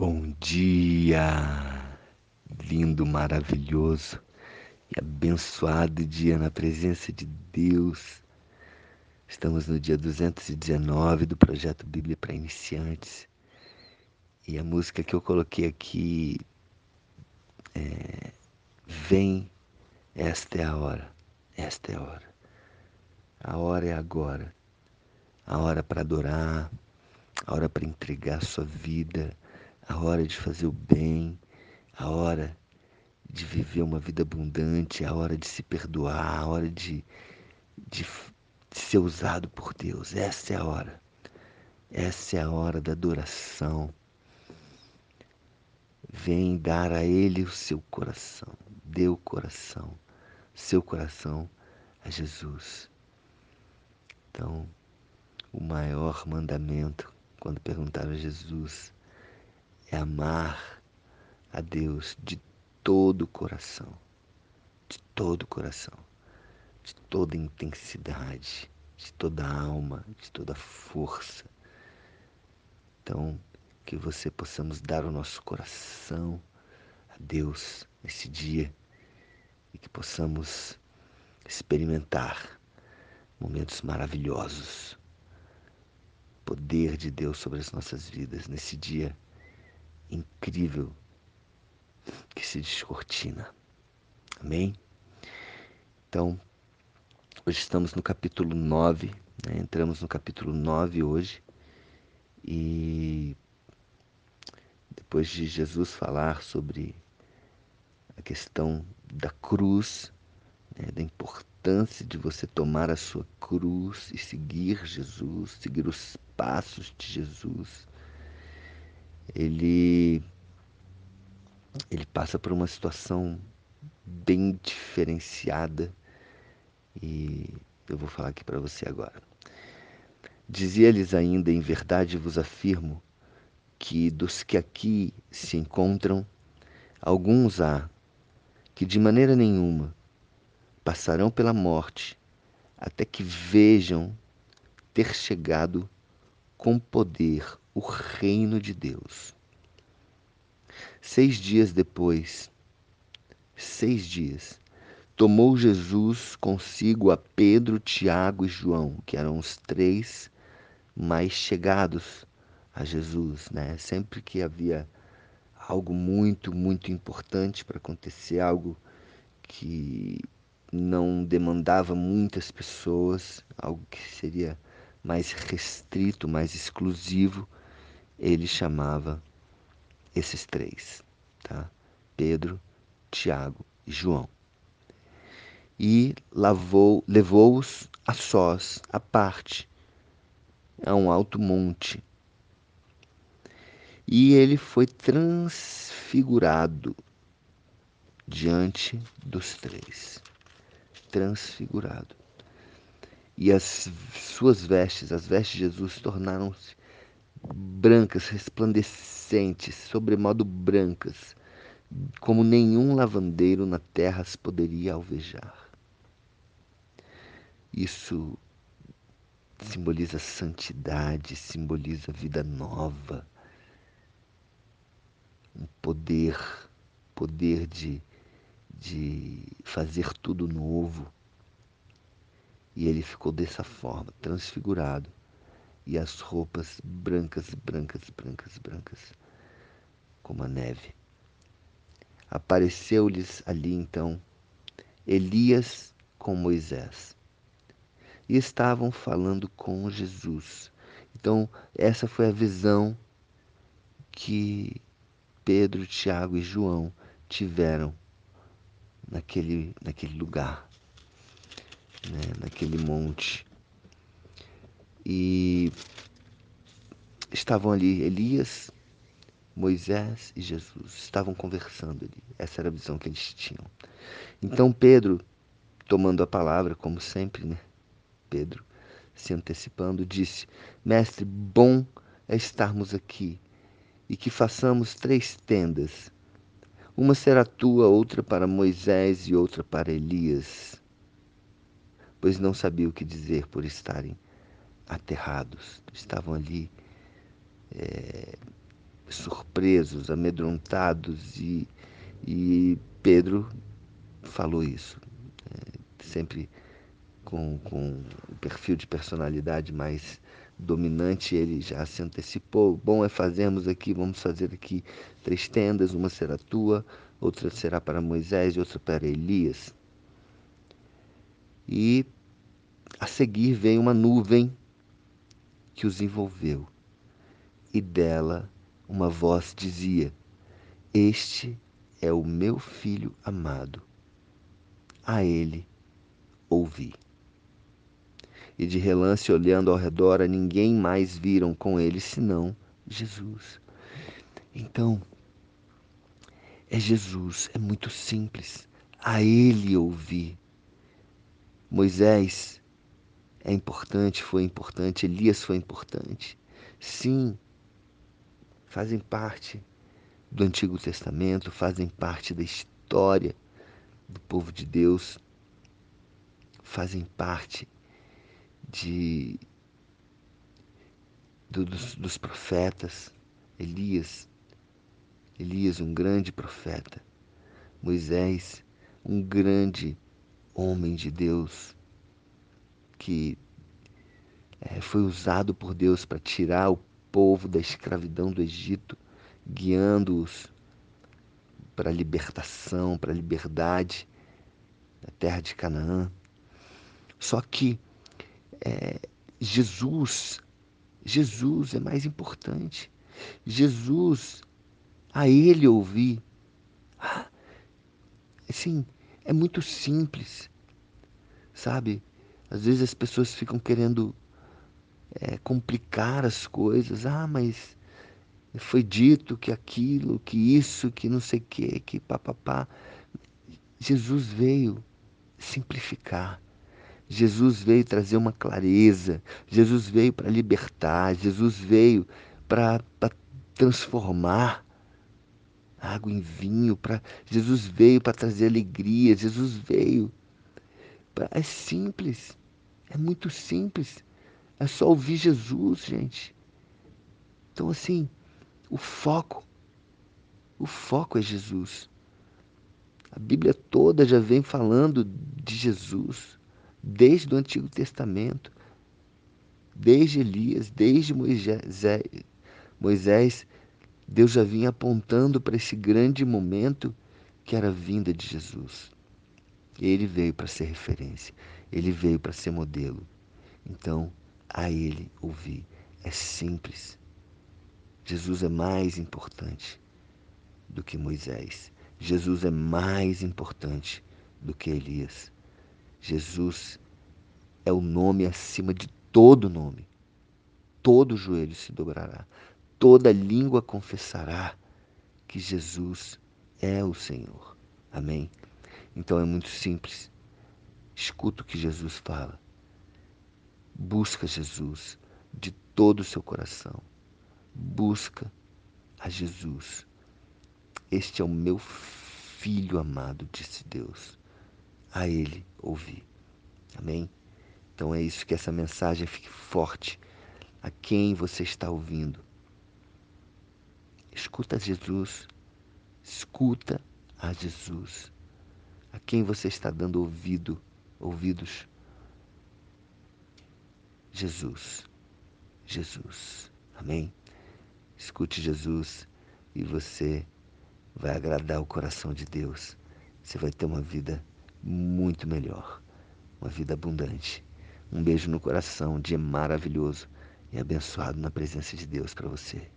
Bom dia! Lindo, maravilhoso e abençoado dia na presença de Deus. Estamos no dia 219 do projeto Bíblia para Iniciantes. E a música que eu coloquei aqui é Vem, esta é a hora. Esta é a hora. A hora é agora. A hora para adorar, a hora para entregar a sua vida a hora de fazer o bem, a hora de viver uma vida abundante, a hora de se perdoar, a hora de, de, de ser usado por Deus. Essa é a hora. Essa é a hora da adoração. Vem dar a Ele o seu coração. Dê o coração, seu coração a Jesus. Então, o maior mandamento, quando perguntaram a Jesus, é amar a Deus de todo o coração, de todo o coração, de toda intensidade, de toda alma, de toda força. Então, que você possamos dar o nosso coração a Deus nesse dia e que possamos experimentar momentos maravilhosos, poder de Deus sobre as nossas vidas nesse dia incrível que se descortina. Amém? Então, hoje estamos no capítulo 9, né? entramos no capítulo 9 hoje, e depois de Jesus falar sobre a questão da cruz, né? da importância de você tomar a sua cruz e seguir Jesus, seguir os passos de Jesus, ele ele passa por uma situação bem diferenciada e eu vou falar aqui para você agora. Dizia-lhes ainda: Em verdade vos afirmo que dos que aqui se encontram, alguns há que de maneira nenhuma passarão pela morte até que vejam ter chegado com poder o reino de Deus. Seis dias depois, seis dias, tomou Jesus consigo a Pedro, Tiago e João, que eram os três mais chegados a Jesus, né? Sempre que havia algo muito, muito importante para acontecer, algo que não demandava muitas pessoas, algo que seria mais restrito, mais exclusivo, ele chamava esses três, tá? Pedro, Tiago e João. E levou-os a sós, à parte, a um alto monte. E ele foi transfigurado diante dos três. Transfigurado. E as suas vestes, as vestes de Jesus, tornaram-se brancas, resplandecentes, sobremodo brancas, como nenhum lavandeiro na terra as poderia alvejar. Isso simboliza santidade, simboliza vida nova, um poder, poder de, de fazer tudo novo. E ele ficou dessa forma, transfigurado e as roupas brancas, brancas, brancas, brancas, como a neve. Apareceu-lhes ali então Elias com Moisés e estavam falando com Jesus. Então, essa foi a visão que Pedro, Tiago e João tiveram naquele, naquele lugar, né? naquele monte e estavam ali Elias, Moisés e Jesus. Estavam conversando ali. Essa era a visão que eles tinham. Então Pedro, tomando a palavra, como sempre, né? Pedro, se antecipando, disse: Mestre, bom é estarmos aqui e que façamos três tendas. Uma será tua, outra para Moisés e outra para Elias. Pois não sabia o que dizer por estarem aterrados, estavam ali é, surpresos presos, amedrontados e, e Pedro falou isso, é, sempre com, com o perfil de personalidade mais dominante, ele já se antecipou. Bom é fazermos aqui, vamos fazer aqui três tendas, uma será tua, outra será para Moisés e outra para Elias. E a seguir vem uma nuvem que os envolveu, e dela uma voz dizia: Este é o meu filho amado, a ele ouvi e de relance olhando ao redor, a ninguém mais viram com ele senão Jesus. Então, é Jesus, é muito simples. A ele ouvir. Moisés é importante, foi importante, Elias foi importante. Sim, fazem parte do Antigo Testamento, fazem parte da história do povo de Deus, fazem parte de do, dos, dos profetas, Elias, Elias, um grande profeta, Moisés, um grande homem de Deus, que é, foi usado por Deus para tirar o povo da escravidão do Egito, guiando-os para a libertação, para a liberdade da terra de Canaã. Só que é, Jesus, Jesus é mais importante. Jesus, a Ele ouvir. Ah, assim, é muito simples, sabe? Às vezes as pessoas ficam querendo é, complicar as coisas. Ah, mas foi dito que aquilo, que isso, que não sei o que, que papapá. Jesus veio simplificar. Jesus veio trazer uma clareza, Jesus veio para libertar, Jesus veio para transformar água em vinho, para Jesus veio para trazer alegria, Jesus veio. Pra, é simples, é muito simples. É só ouvir Jesus, gente. Então assim, o foco, o foco é Jesus. A Bíblia toda já vem falando de Jesus desde o Antigo Testamento, desde Elias, desde Moisés, Deus já vinha apontando para esse grande momento que era a vinda de Jesus. Ele veio para ser referência, ele veio para ser modelo. Então, a ele ouvir. É simples. Jesus é mais importante do que Moisés. Jesus é mais importante do que Elias. Jesus é o nome acima de todo nome. Todo joelho se dobrará, toda língua confessará que Jesus é o Senhor. Amém? Então é muito simples. Escuta o que Jesus fala. Busca Jesus de todo o seu coração. Busca a Jesus. Este é o meu filho amado, disse Deus a Ele ouvir. Amém? Então é isso que essa mensagem fique forte a quem você está ouvindo. Escuta Jesus, escuta a Jesus. A quem você está dando ouvido, ouvidos? Jesus. Jesus. Amém? Escute Jesus e você vai agradar o coração de Deus. Você vai ter uma vida muito melhor, uma vida abundante. Um beijo no coração, um dia maravilhoso e abençoado na presença de Deus para você.